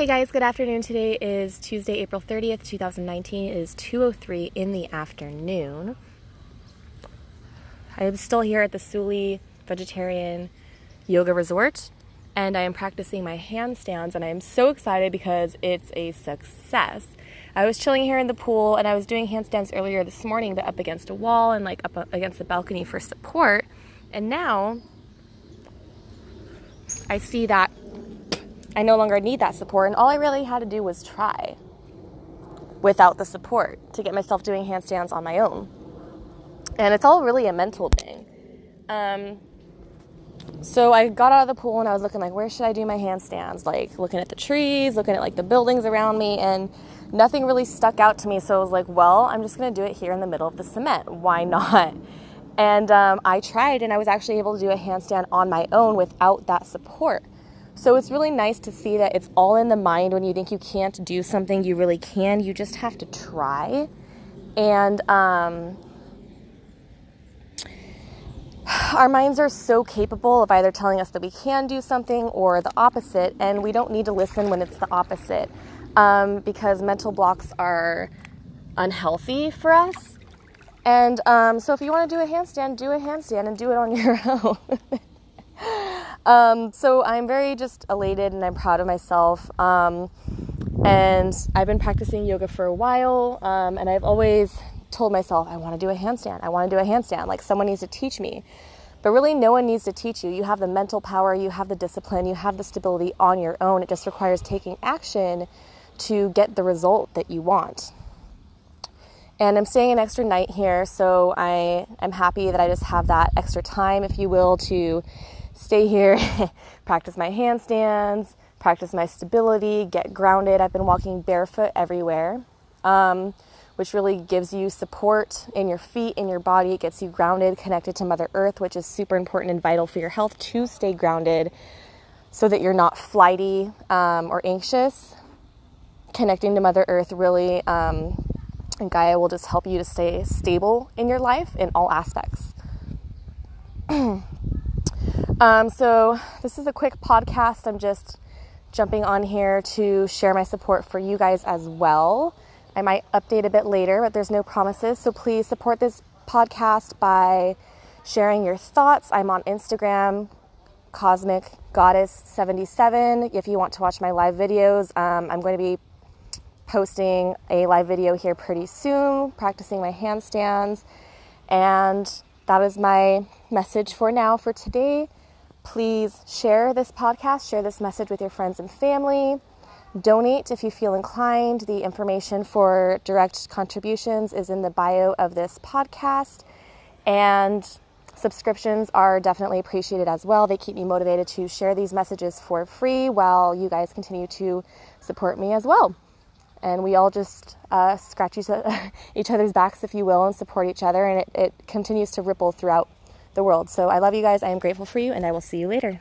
Hey guys, good afternoon. Today is Tuesday, April 30th, 2019. It is 2:03 in the afternoon. I am still here at the Suly Vegetarian Yoga Resort and I am practicing my handstands and I am so excited because it's a success. I was chilling here in the pool and I was doing handstands earlier this morning but up against a wall and like up against the balcony for support. And now I see that I no longer need that support. And all I really had to do was try without the support to get myself doing handstands on my own. And it's all really a mental thing. Um, so I got out of the pool and I was looking like, where should I do my handstands? Like looking at the trees, looking at like the buildings around me, and nothing really stuck out to me. So I was like, well, I'm just gonna do it here in the middle of the cement. Why not? And um, I tried, and I was actually able to do a handstand on my own without that support. So it's really nice to see that it's all in the mind. When you think you can't do something, you really can. You just have to try. And um, our minds are so capable of either telling us that we can do something or the opposite, and we don't need to listen when it's the opposite um, because mental blocks are unhealthy for us. And um, so, if you want to do a handstand, do a handstand and do it on your own. Um, so I'm very just elated and I'm proud of myself. Um, and I've been practicing yoga for a while, um, and I've always told myself, I want to do a handstand. I want to do a handstand. Like someone needs to teach me. But really, no one needs to teach you. You have the mental power, you have the discipline, you have the stability on your own. It just requires taking action to get the result that you want. And I'm staying an extra night here, so I am happy that I just have that extra time, if you will, to stay here, practice my handstands, practice my stability, get grounded. I've been walking barefoot everywhere, um, which really gives you support in your feet, in your body. It gets you grounded, connected to Mother Earth, which is super important and vital for your health to stay grounded so that you're not flighty um, or anxious. Connecting to Mother Earth really, um, and Gaia will just help you to stay stable in your life in all aspects. Um, so, this is a quick podcast. I'm just jumping on here to share my support for you guys as well. I might update a bit later, but there's no promises. So, please support this podcast by sharing your thoughts. I'm on Instagram, Cosmic Goddess 77. If you want to watch my live videos, um, I'm going to be posting a live video here pretty soon, practicing my handstands. And that is my message for now for today. Please share this podcast, share this message with your friends and family. Donate if you feel inclined. The information for direct contributions is in the bio of this podcast. And subscriptions are definitely appreciated as well. They keep me motivated to share these messages for free while you guys continue to support me as well. And we all just uh, scratch each, other's backs, if you will, and support each other. And it, it continues to ripple throughout the world. So I love you guys. I am grateful for you, and I will see you later.